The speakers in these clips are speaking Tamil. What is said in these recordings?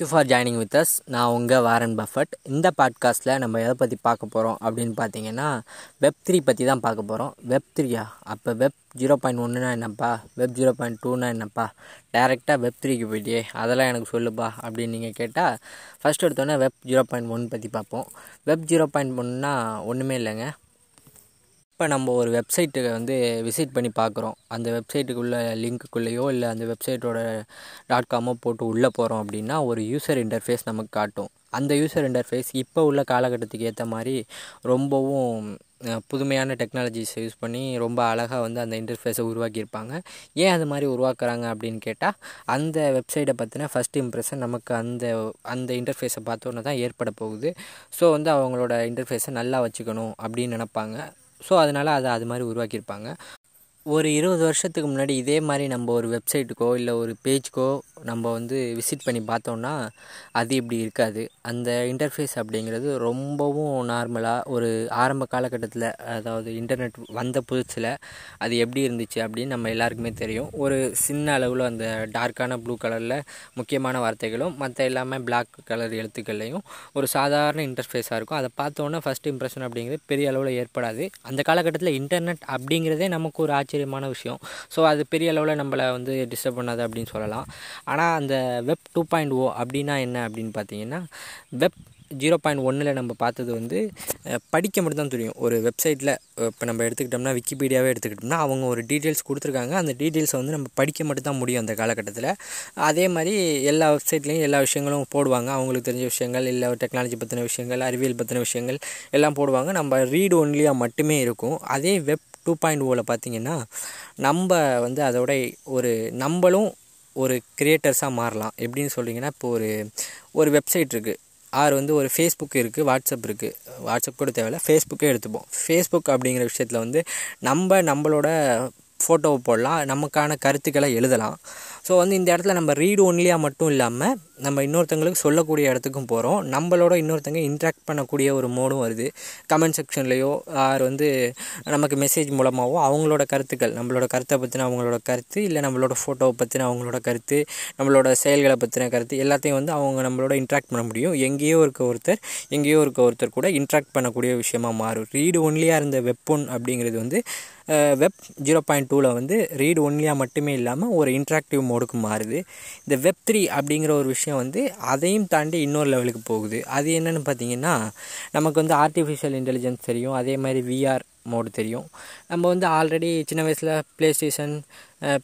Thank you for joining with us நான் உங்கள் வாரன் பஃபட். இந்த பாட்காஸ்ட்டில் நம்ம எதை பற்றி பார்க்க போகிறோம் அப்படின்னு பார்த்தீங்கன்னா வெப் த்ரீ பற்றி தான் பார்க்க போகிறோம் வெப் த்ரீயா அப்போ வெப் ஜீரோ பாயிண்ட் ஒன்றுனா என்னப்பா? வெப் ஜீரோ பாயிண்ட் டூனா என்னப்பா? டேரெக்டாக வெப் த்ரீக்கு போயிட்டே அதெல்லாம் எனக்கு சொல்லுப்பா அப்படின்னு நீங்கள் கேட்டால் ஃபஸ்ட் எடுத்தோன்னே வெப் ஜீரோ பாயிண்ட் ஒன் பற்றி பார்ப்போம். வெப் ஜீரோ பாயிண்ட் ஒன்னா ஒன்றுமே இல்லைங்க. இப்போ நம்ம ஒரு வெப்சைட்டுக்கு வந்து விசிட் பண்ணி பார்க்குறோம். அந்த வெப்சைட்டுக்குள்ளே லிங்க்குள்ளேயோ இல்லை அந்த வெப்சைட்டோட டாட் காமோ போட்டு உள்ளே போகிறோம் அப்படின்னா ஒரு யூசர் இன்டர்ஃபேஸ் நமக்கு காட்டும். அந்த யூசர் இன்டர்ஃபேஸ் இப்போ உள்ள காலகட்டத்துக்கு ஏற்ற மாதிரி ரொம்பவும் புதுமையான டெக்னாலஜிஸ் யூஸ் பண்ணி ரொம்ப அழகாக வந்து அந்த இன்டர்ஃபேஸை உருவாக்கியிருப்பாங்க. ஏன் அது மாதிரி உருவாக்குறாங்க அப்படின்னு கேட்டால் அந்த வெப்சைட்டை பற்றின ஃபஸ்ட் இம்ப்ரெஷன் நமக்கு அந்த அந்த இன்டர்ஃபேஸை பார்த்தோன்னே தான் ஏற்பட போகுது. ஸோ வந்து அவங்களோட இன்டர்ஃபேஸை நல்லா வச்சுக்கணும் அப்படின்னு நினப்பாங்க. ஸோ அதனால் அதை அது மாதிரி உருவாக்கியிருப்பாங்க. ஒரு இருபது வருஷத்துக்கு முன்னாடி இதே மாதிரி நம்ம ஒரு வெப்சைட்டுக்கோ இல்லை ஒரு பேஜ்க்கோ நம்ம வந்து விசிட் பண்ணி பார்த்தோம்னா அது இப்படி இருக்காது. அந்த இன்டர்ஃபேஸ் அப்படிங்கிறது ரொம்பவும் நார்மலாக ஒரு ஆரம்ப காலகட்டத்தில் அதாவது இன்டர்நெட் வந்த புதுசில் அது எப்படி இருந்துச்சு அப்படின்னு நம்ம எல்லாருக்குமே தெரியும். ஒரு சின்ன அளவில் அந்த டார்க்கான ப்ளூ கலரில் முக்கியமான வார்த்தைகளும் மற்ற எல்லாமே பிளாக் கலர் எழுத்துக்கள்லையும் ஒரு சாதாரண இன்டர்ஃபேஸாக இருக்கும். அதை பார்த்தோன்னே ஃபஸ்ட் இம்ப்ரெஷன் அப்படிங்கிறது பெரிய அளவில் ஏற்படாது. அந்த காலகட்டத்தில் இன்டர்நெட் அப்படிங்கிறதே நமக்கு ஒரு ஆச்சரியமான விஷயம். ஸோ அது பெரிய அளவில் நம்மளை வந்து டிஸ்டர்ப் பண்ணாது அப்படின்னு சொல்லலாம். ஆனால் அந்த வெப் டூ பாயிண்ட் ஓ அப்படின்னா என்ன அப்படின்னு பார்த்தீங்கன்னா வெப் ஜீரோ பாயிண்ட் ஒன்னில் நம்ம பார்த்தது வந்து படிக்க மட்டும்தான் தெரியும். ஒரு வெப்சைட்டில் இப்போ நம்ம எடுத்துக்கிட்டோம்னா விக்கிபீடியாவே எடுத்துக்கிட்டோம்னா அவங்க ஒரு டீட்டெயில்ஸ் கொடுத்துருக்காங்க. அந்த டீட்டெயில்ஸை வந்து நம்ம படிக்க மட்டும்தான் முடியும் அந்த காலகட்டத்தில். அதே மாதிரி எல்லா வெப்சைட்லேயும் எல்லா விஷயங்களும் போடுவாங்க. அவங்களுக்கு தெரிஞ்ச விஷயங்கள் இல்லை டெக்னாலஜி பற்றின விஷயங்கள் அறிவியல் பற்றின விஷயங்கள் எல்லாம் போடுவாங்க. நம்ம ரீட் ஒன்லியாக மட்டுமே இருக்கும். அதே வெப் டூ oh பாயிண்ட் ஓவில் பார்த்தீங்கன்னா நம்ம வந்து அதோட ஒரு நம்மளும் ஒரு க்ரியேட்டர்ஸாக மாறலாம். எப்படின்னு சொல்கிறீங்கன்னா இப்போ ஒரு ஒரு வெப்சைட் இருக்குது ஆறு வந்து ஒரு ஃபேஸ்புக் இருக்குது வாட்ஸ்அப் இருக்குது வாட்ஸ்அப் கூட தேவையில்ல ஃபேஸ்புக்கே எடுத்துப்போம். ஃபேஸ்புக் அப்படிங்கிற விஷயத்தில் வந்து நம்ம நம்மளோட ஃபோட்டோவை போடலாம். நமக்கான கருத்துக்களை எழுதலாம். ஸோ வந்து இந்த இடத்துல நம்ம ரீடு ஒன்லியாக மட்டும் இல்லாமல் நம்ம இன்னொருத்தங்களுக்கு சொல்லக்கூடிய இடத்துக்கும் போகிறோம் நம்மளோட இன்னொருத்தங்க இன்ட்ராக்ட் பண்ணக்கூடிய ஒரு மோடும் வருது. கமெண்ட் செக்ஷன்லேயோ ஆர் வந்து நமக்கு மெசேஜ் மூலமாகவோ அவங்களோட கருத்துக்கள் நம்மளோட கருத்தை பற்றின அவங்களோட கருத்து இல்லை நம்மளோட ஃபோட்டோவை பற்றின அவங்களோட கருத்து நம்மளோட செயல்களை பற்றின கருத்து எல்லாத்தையும் வந்து அவங்க நம்மளோட இன்ட்ராக்ட் பண்ண முடியும். எங்கேயோ இருக்க ஒருத்தர் எங்கேயோ இருக்க ஒருத்தர் கூட இன்ட்ராக்ட் பண்ணக்கூடிய விஷயமாக மாறும். ரீடு ஒன்லியாக இருந்த வெப்பொன் அப்படிங்கிறது வந்து வெப் ஜீரோ பாயிண்ட் டூவில் வந்து ரீடு ஒன்லியாக மட்டுமே இல்லாமல் ஒரு இன்ட்ராக்டிவ் மோடுக்கு மாறுது. இந்த வெப் த்ரீ அப்படிங்கிற ஒரு விஷயம் வந்து அதையும் தாண்டி இன்னொரு லெவலுக்கு போகுது. அது என்னென்னு பார்த்தீங்கன்னா நமக்கு வந்து ஆர்டிஃபிஷியல் இன்டெலிஜென்ஸ் தெரியும். அதே மாதிரி விஆர் மோடு தெரியும். நம்ம வந்து ஆல்ரெடி சின்ன வயசில் ப்ளே ஸ்டேஷன்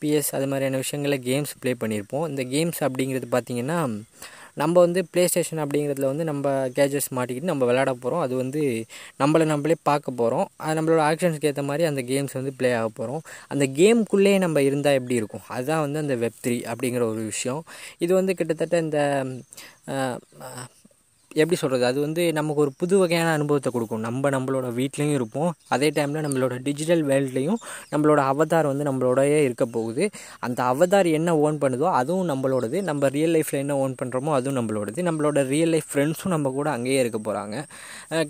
பிஎஸ் அது மாதிரியான விஷயங்களில் கேம்ஸ் ப்ளே பண்ணியிருப்போம். இந்த கேம்ஸ் அப்படிங்கிறது பார்த்திங்கன்னா நம்ம வந்து ப்ளே ஸ்டேஷன் அப்படிங்கிறதுல வந்து நம்ம கேஜெட்ஸ் மாட்டிக்கிட்டு நம்ம விளையாட போகிறோம் அது வந்து நம்மளை நம்மளே பார்க்க போகிறோம் அது நம்மளோட ஆக்ஷன்ஸ்க்கு ஏற்ற மாதிரி அந்த கேம்ஸ் வந்து ப்ளே ஆக போகிறோம் அந்த கேம்குள்ளேயே நம்ம இருந்தால் எப்படி இருக்கும்? அதுதான் வந்து அந்த வெப் த்ரீ அப்படிங்கிற ஒரு விஷயம். இது வந்து கிட்டத்தட்ட இந்த எப்படி சொல்கிறது அது வந்து நமக்கு ஒரு புது வகையான அனுபவத்தை கொடுக்கும். நம்ம நம்மளோட வீட்லேயும் இருப்போம். அதே டைமில் நம்மளோட டிஜிட்டல் வேர்ல்ட்லேயும் நம்மளோட அவதார் வந்து நம்மளோடயே இருக்க போகுது. அந்த அவதார் என்ன ஓன் பண்ணுதோ அதுவும் நம்மளோடது. நம்ம ரியல் லைஃப்பில் என்ன ஓன் பண்ணுறோமோ அதுவும் நம்மளோடது. நம்மளோட ரியல் லைஃப் ஃப்ரெண்ட்ஸும் நம்ம கூட அங்கேயே இருக்க போகிறாங்க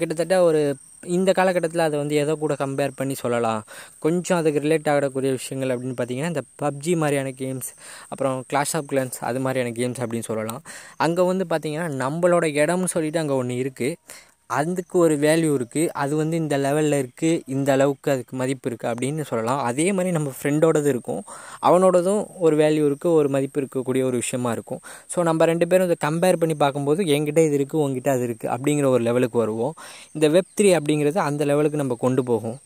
கிட்டத்தட்ட ஒரு இந்த காலகட்டத்தில் அதை வந்து எதோ கூட கம்பேர் பண்ணி சொல்லலாம். கொஞ்சம் அதுக்கு ரிலேட் ஆகக்கூடிய விஷயங்கள் அப்படின்னு பார்த்தீங்கன்னா இந்த பப்ஜி மாதிரியான கேம்ஸ் அப்புறம் கிளாஷ் ஆஃப் கிளான்ஸ் அது மாதிரியான கேம்ஸ் அப்படின்னு சொல்லலாம். அங்கே வந்து பார்த்தீங்கன்னா நம்மளோட இடம்னு சொல்லிட்டு அங்கே ஒன்று இருக்குது அதுக்கு ஒரு வேல்யூ இருக்குது அது வந்து இந்த லெவலில் இருக்குது இந்த அளவுக்கு அதுக்கு மதிப்பு இருக்குது அப்படின்னு சொல்லலாம். அதே மாதிரி நம்ம ஃப்ரெண்டோடது இருக்கும். அவனோடதும் ஒரு வேல்யூ இருக்குது ஒரு மதிப்பு இருக்கக்கூடிய ஒரு விஷயமா இருக்கும். ஸோ நம்ம ரெண்டு பேரும் இதை கம்பேர் பண்ணி பார்க்கும்போது என்கிட்ட இது இருக்குது உங்ககிட்ட அது இருக்குது அப்படிங்கிற ஒரு லெவலுக்கு வருவோம். இந்த வெப் த்ரீ அப்படிங்கிறது அந்த லெவலுக்கு நம்ம கொண்டு போகும்.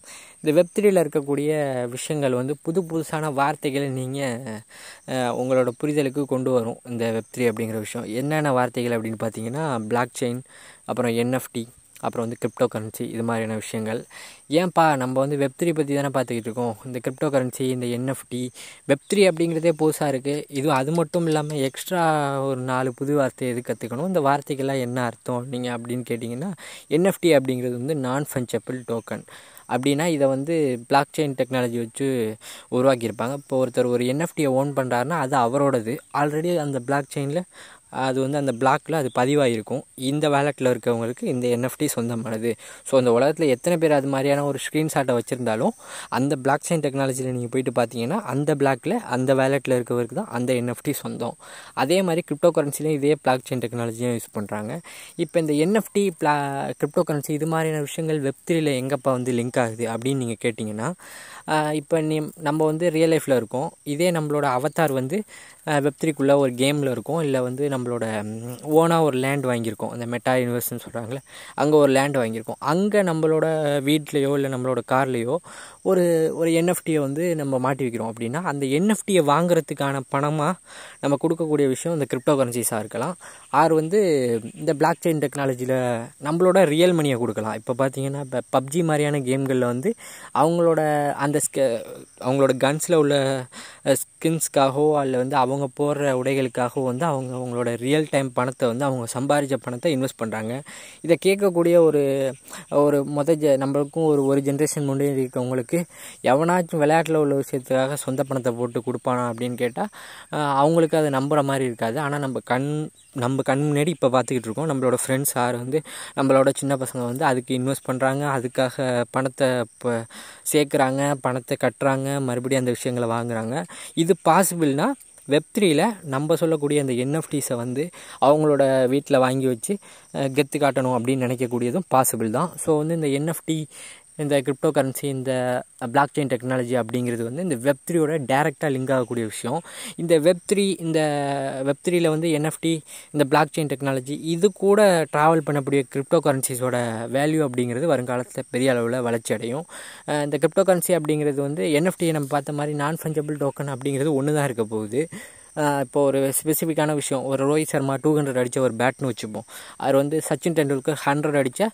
இந்த வெப் த்ரீயில் இருக்கக்கூடிய விஷயங்கள் வந்து புது புதுசான வார்த்தைகளை நீங்கள் உங்களோட புரிதலுக்கு கொண்டு வரும். இந்த வெப் த்ரீ அப்படிங்கிற விஷயம். என்னென்ன வார்த்தைகள் அப்படின்னு பார்த்தீங்கன்னா பிளாக் செயின் அப்புறம் என்எஃப்டி அப்புறம் வந்து கிரிப்டோ கரன்சி இது மாதிரியான விஷயங்கள். ஏன்பா நம்ம வந்து வெப் த்ரீ பற்றி தானே பார்த்துக்கிட்டு இருக்கோம். இந்த கிரிப்டோ கரன்சி இந்த என்எஃப்டி வெப் த்ரீ அப்படிங்கிறதே புதுசாக இருக்குது இது அது மட்டும் இல்லாமல் எக்ஸ்ட்ரா ஒரு நாலு புது வார்த்தை எது கற்றுக்கணும் இந்த வார்த்தைக்கெல்லாம் என்ன அர்த்தம் நீங்கள் அப்படின்னு கேட்டிங்கன்னா என்எஃப்டி அப்படிங்கிறது வந்து நான் ஃபஞ்சபிள் டோக்கன் அப்படின்னா இதை வந்து பிளாக் செயின் டெக்னாலஜி வச்சு உருவாக்கியிருப்பாங்க. இப்போ ஒருத்தர் ஒரு என்எஃப்டியை ஓன் பண்ணுறாருன்னா அது அவரோடது. ஆல்ரெடி அந்த பிளாக் செயினில் அது வந்து அந்த பிளாக்கில் அது பதிவாகிருக்கும் இந்த வேலெட்டில் இருக்கவங்களுக்கு இந்த என்எஃப்டி சொந்தமானது. ஸோ அந்த உலகத்தில் எத்தனை பேர் அது மாதிரியான ஒரு ஸ்க்ரீன்ஷாட்டை வச்சுருந்தாலும் அந்த பிளாக் செயின் டெக்னாலஜியில் நீங்கள் போயிட்டு பார்த்தீங்கன்னா அந்த பிளாக்கில் அந்த வேலெட்டில் இருக்கவருக்கு தான் அந்த என்எஃப்டி சொந்தம். அதே மாதிரி கிரிப்டோ கரன்சிலையும் இதே பிளாக் செயின் டெக்னாலஜியும் யூஸ் பண்ணுறாங்க இப்போ இந்த என்எஃப்டி பிளா கிரிப்டோ கரன்சி இது மாதிரியான விஷயங்கள் வெப் எங்கப்பா வந்து லிங்க் ஆகுது அப்படின்னு நீங்கள் கேட்டிங்கன்னா இப்போ நீ நம்ம வந்து ரியல் லைஃப்பில் இருக்கோம். இதே நம்மளோட அவத்தார் வந்து வெப்த்ரிக்குள்ளே ஒரு கேமில் இருக்கும். இல்லை வந்து நம்மளோட ஓனாக ஒரு லேண்ட் வாங்கியிருக்கோம். அந்த மெட்டா யூனிவர்ஸ்னு சொல்கிறாங்களே அங்கே ஒரு லேண்ட் வாங்கியிருக்கோம். அங்கே நம்மளோட வீட்லேயோ இல்லை நம்மளோட கார்லேயோ ஒரு ஒரு என்எஃப்டியை வந்து நம்ம மாட்டி வைக்கிறோம். அப்படின்னா அந்த என்எஃப்டியை வாங்குறதுக்கான பணமாக நம்ம கொடுக்கக்கூடிய விஷயம் இந்த கிரிப்டோ கரன்சிஸாக இருக்கலாம். ஆர் வந்து இந்த பிளாக் செயின் டெக்னாலஜியில் நம்மளோட ரியல் மணியை கொடுக்கலாம். இப்போ பார்த்தீங்கன்னா இப்போ பப்ஜி மாதிரியான கேம்களில் வந்து அவங்களோட அந்த ஸ்க அவங்களோட கன்ஸில் உள்ள ஸ்கின்ஸ்க்காகவோ அல்ல வந்து அவங்க போடுற உடைகளுக்காகவோ வந்து அவங்க அவங்களோட ரியல் டைம் பணத்தை வந்து அவங்க சம்பாதிச்ச பணத்தை இன்வெஸ்ட் பண்ணுறாங்க இதை கேட்கக்கூடிய ஒரு ஒரு மொத ஜ நம்மளுக்கும் ஒரு ஒரு ஜென்ரேஷன் முன்னே இருக்கவங்களுக்கு எவனாச்சும் விளையாட்டில் உள்ள விஷயத்துக்காக சொந்த பணத்தை போட்டு கொடுப்பானா அப்படின்னு கேட்டால் அவங்களுக்கு அதை நம்புகிற மாதிரி இருக்காது. ஆனால் நம்ம கண் நம்ம கண் முன்னாடி இப்போ பார்த்துக்கிட்டு இருக்கோம். நம்மளோட ஃப்ரெண்ட்ஸ் யார் வந்து நம்மளோட சின்ன பசங்க வந்து அதுக்கு இன்வெஸ்ட் பண்ணுறாங்க அதுக்காக பணத்தை இப்போ சேர்க்குறாங்க பணத்தை கட்டுறாங்க மறுபடியும் அந்த விஷயங்களை வாங்குறாங்க. இது பாசிபிள்னால் வெப் த்ரீயில் நம்ம சொல்லக்கூடிய அந்த என்எஃப்டிஸை வந்து அவங்களோட வீட்டில் வாங்கி வச்சு கெத்து காட்டணும் அப்படின்னு நினைக்கக்கூடியதும் பாசிபிள் தான். ஸோ வந்து இந்த என்எஃப்டி இந்த கிரிப்டோ கரன்சி இந்த பிளாக் செயின் டெக்னாலஜி அப்படிங்கிறது வந்து இந்த வெப் த்ரீயோட டேரெக்டாக லிங்க் ஆகக்கூடிய விஷயம். இந்த வெப் த்ரீ இந்த வெப் த்ரீயில் வந்து என்எஃப்டி இந்த பிளாக் செயின் டெக்னாலஜி இது கூட ட்ராவல் பண்ணக்கூடிய கிரிப்டோ கரன்சிஸோட வேல்யூ அப்படிங்கிறது வருங்காலத்தில் பெரிய அளவில் வளர்ச்சி அடையும். இந்த கிரிப்டோ கரன்சி அப்படிங்கிறது வந்து என்எஃப்டியை நம்ம பார்த்த மாதிரி நான் ஃபஞ்சபிள் டோக்கன் அப்படிங்கிறது ஒன்று தான் இருக்க போகுது. இப்போ ஒரு ஸ்பெசிஃபிக்கான விஷயம். ஒரு ரோஹித் சர்மா டூ ஹண்ட்ரட் அடித்த ஒரு பேட்னு வச்சுப்போம். அவர் வந்து சச்சின் டெண்டுல்கர் ஹண்ட்ரட் அடித்த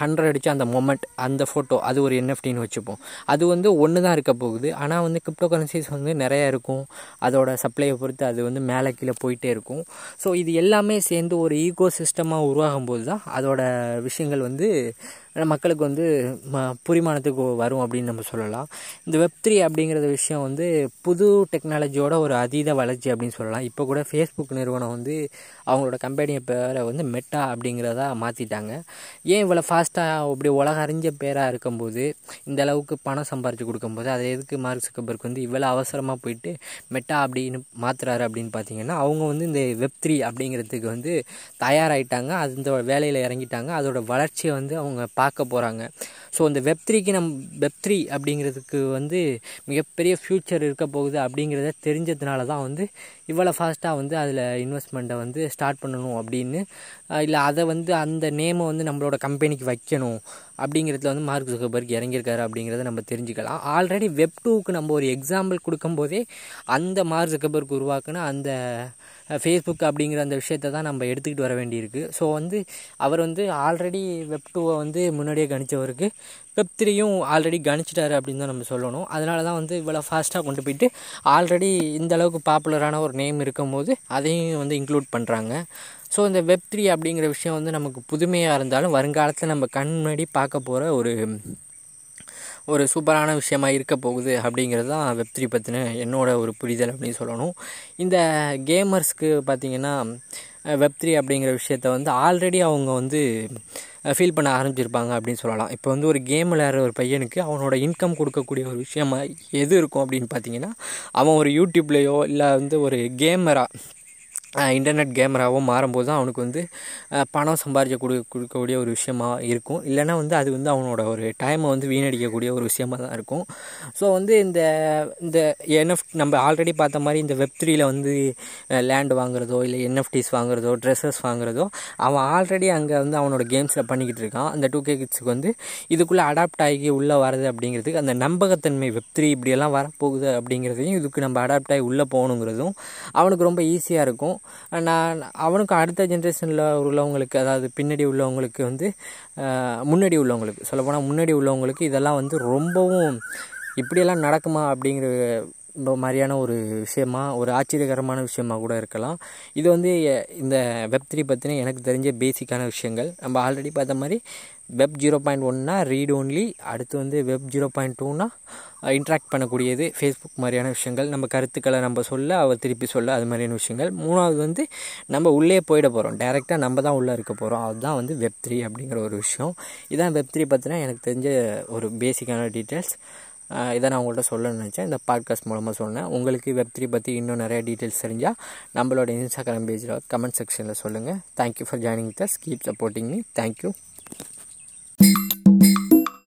ஹண்ட்ரட் அடித்த அந்த மொமெண்ட் அந்த ஃபோட்டோ அது ஒரு என்எஃப்டின்னு வச்சுப்போம். அது வந்து ஒன்று தான் இருக்க போகுது. ஆனால் வந்து கிரிப்டோ கரன்சிஸ் வந்து நிறையா இருக்கும். அதோட சப்ளையை பொறுத்து அது வந்து மேலே கீழே போயிட்டே இருக்கும். ஸோ இது எல்லாமே சேர்ந்து ஒரு ஈகோ சிஸ்டமாக உருவாகும் போது தான் அதோட விஷயங்கள் வந்து மக்களுக்கு வந்து ம புரிமானத்துக்கு வரும் அப்படின்னு நம்ம சொல்லலாம். இந்த வெப் த்ரீ அப்படிங்கிற விஷயம் வந்து புது டெக்னாலஜியோட ஒரு அதீத வளர்ச்சி அப்படின்னு சொல்லலாம். இப்போ கூட ஃபேஸ்புக் நிறுவனம் வந்து அவங்களோட கம்பெனியை பேரை வந்து மெட்டா அப்படிங்கிறதா மாற்றிட்டாங்க ஏன் இவ்வளோ ஃபாஸ்ட்டாக அப்படி உலக அறிஞ்ச பேராக இருக்கும்போது இந்த அளவுக்கு பணம் சம்பாரித்து கொடுக்கும்போது அதை எதுக்கு மார்க் சுக்கபர்க் வந்து இவ்வளோ அவசரமாக போயிட்டு மெட்டா அப்படின்னு மாற்றுறாரு அப்படின்னு பார்த்தீங்கன்னா அவங்க வந்து இந்த வெப் த்ரீ அப்படிங்கிறதுக்கு வந்து தயாராகிட்டாங்க அந்த வேலையில் இறங்கிட்டாங்க. அதோட வளர்ச்சியை வந்து அவங்க பார்க்க போகிறாங்க ஸோ இந்த வெப் த்ரீக்கு நம் வெப் த்ரீ அப்படிங்கிறதுக்கு வந்து மிகப்பெரிய ஃப்யூச்சர் இருக்க போகுது அப்படிங்கிறத தெரிஞ்சதுனால தான் வந்து இவ்வளோ ஃபாஸ்ட்டாக வந்து அதில் இன்வெஸ்ட்மெண்ட்டை வந்து ஸ்டார்ட் பண்ணணும் அப்படின்னு இல்லை அதை வந்து அந்த நேமை வந்து நம்மளோட கம்பெனிக்கு வைக்கணும் அப்படிங்கிறதுல வந்து மார்க் ஜுகபர்க் இறங்கியிருக்காரு அப்படிங்கிறத நம்ம தெரிஞ்சுக்கலாம். ஆல்ரெடி வெப் டூக்கு நம்ம ஒரு எக்ஸாம்பிள் கொடுக்கும்போதே அந்த மார்க் ஜுகபர்க் உருவாக்குன அந்த ஃபேஸ்புக் அப்படிங்கிற அந்த விஷயத்தை தான் நம்ம எடுத்துக்கிட்டு வர வேண்டியிருக்கு. ஸோ வந்து அவர் வந்து ஆல்ரெடி வெப் டூவை வந்து முன்னாடியே கணிச்சவருக்கு வெப் ஆல்ரெடி கணிச்சிட்டாரு அப்படின்னு தான் நம்ம சொல்லணும். அதனால தான் வந்து இவ்வளோ ஃபாஸ்ட்டாக கொண்டு போயிட்டு ஆல்ரெடி இந்த அளவுக்கு பாப்புலரான ஒரு நேம் இருக்கும்போது அதையும் வந்து இன்க்ளூட் பண்ணுறாங்க ஸோ இந்த வெப் த்ரீ அப்படிங்கிற விஷயம் வந்து நமக்கு புதுமையாக இருந்தாலும் வருங்காலத்தில் நம்ம கண் முன்னாடி பார்க்க போகிற ஒரு ஒரு சூப்பரான விஷயமா இருக்க போகுது அப்படிங்கிறது தான் வெப் த்ரீ பற்றின என்னோட ஒரு புரிதல் அப்படின்னு சொல்லணும். இந்த கேமர்ஸ்க்கு பார்த்திங்கன்னா வெப் த்ரீ அப்படிங்கிற விஷயத்த வந்து ஆல்ரெடி அவங்க வந்து ஃபீல் பண்ண ஆரம்பிச்சிருப்பாங்க அப்படின்னு சொல்லலாம். இப்போ வந்து ஒரு கேம் விளையாடுற ஒரு பையனுக்கு அவனோட இன்கம் கொடுக்கக்கூடிய ஒரு விஷயமா எது இருக்கும் அப்படின்னு பார்த்தீங்கன்னா அவன் ஒரு யூடியூப்லேயோ இல்லை வந்து ஒரு கேமராக இன்டர்நெட் கேமராவும் மாறும்போது தான் அவனுக்கு வந்து பணம் சம்பாதிக்க கொடு கொடுக்கக்கூடிய ஒரு விஷயமாக இருக்கும். இல்லைனா வந்து அது வந்து அவனோட ஒரு டைமை வந்து வீணடிக்கக்கூடிய ஒரு விஷயமாக தான் இருக்கும். ஸோ வந்து இந்த இந்த என்எஃப் நம்ம ஆல்ரெடி பார்த்த மாதிரி இந்த வெப் த்ரீயில் வந்து லேண்ட் வாங்குறதோ இல்லை என்எஃப்டிஸ் வாங்குறதோ ட்ரெஸ்ஸஸ் வாங்குறதோ அவன் ஆல்ரெடி அங்கே வந்து அவனோட கேம்ஸில் பண்ணிக்கிட்டு இருக்கான். அந்த டூ கே கிட்ஸுக்கு வந்து இதுக்குள்ளே அடாப்ட் ஆகி உள்ளே வரது அப்படிங்கிறதுக்கு அந்த நம்பகத்தன்மை வெப் த்ரீ இப்படியெல்லாம் வரப்போகுது அப்படிங்கிறதையும் இதுக்கு நம்ம அடாப்ட் ஆகி உள்ளே போகணுங்கிறதும் அவனுக்கு ரொம்ப ஈஸியாக இருக்கும். நான் அவனுக்கு அடுத்த ஜென்ரேஷனில் உள்ளவங்களுக்கு அதாவது பின்னாடி உள்ளவங்களுக்கு வந்து முன்னாடி உள்ளவங்களுக்கு சொல்லப்போனால் முன்னாடி உள்ளவங்களுக்கு இதெல்லாம் வந்து ரொம்பவும் இப்படியெல்லாம் நடக்குமா அப்படிங்கிற மாதிரியான ஒரு விஷயமா ஒரு ஆச்சரியகரமான விஷயமா கூட இருக்கலாம். இது வந்து இந்த வெப் த்ரீ பற்றின எனக்கு தெரிஞ்ச பேசிக்கான விஷயங்கள். நம்ம ஆல்ரெடி பார்த்த மாதிரி வெப் ஜீரோ பாயிண்ட் ஒன்னா ரீட் ஓன்லி அடுத்து வந்து வெப் ஜீரோ பாயிண்ட் டூனா இன்ட்ராக்ட் பண்ணக்கூடியது ஃபேஸ்புக் மாதிரியான விஷயங்கள். நம்ம கருத்துக்களை நம்ம சொல்ல அவர் திருப்பி சொல்ல அது மாதிரியான விஷயங்கள். மூணாவது வந்து நம்ம உள்ளே போயிட போகிறோம் டேரெக்டாக நம்ம தான் உள்ளே இருக்க போகிறோம் அதுதான் வந்து வெப் த்ரீ அப்படிங்கிற ஒரு விஷயம். இதான் வெப் த்ரீ பற்றினா எனக்கு தெரிஞ்ச ஒரு பேசிக்கான டீட்டெயில்ஸ் இதை நான் உங்கள்கிட்ட சொல்லணும்னு நினச்சேன். இந்த பாட்காஸ்ட் மூலமாக சொன்னேன். உங்களுக்கு வெப் த்ரீ பற்றி இன்னும் நிறைய டீட்டெயில்ஸ் தெரிஞ்சால் நம்மளோட இன்ஸ்டாகிராம் பேஜில் கமெண்ட் செக்ஷனில் சொல்லுங்கள் thank you for joining thus keep supporting me thank you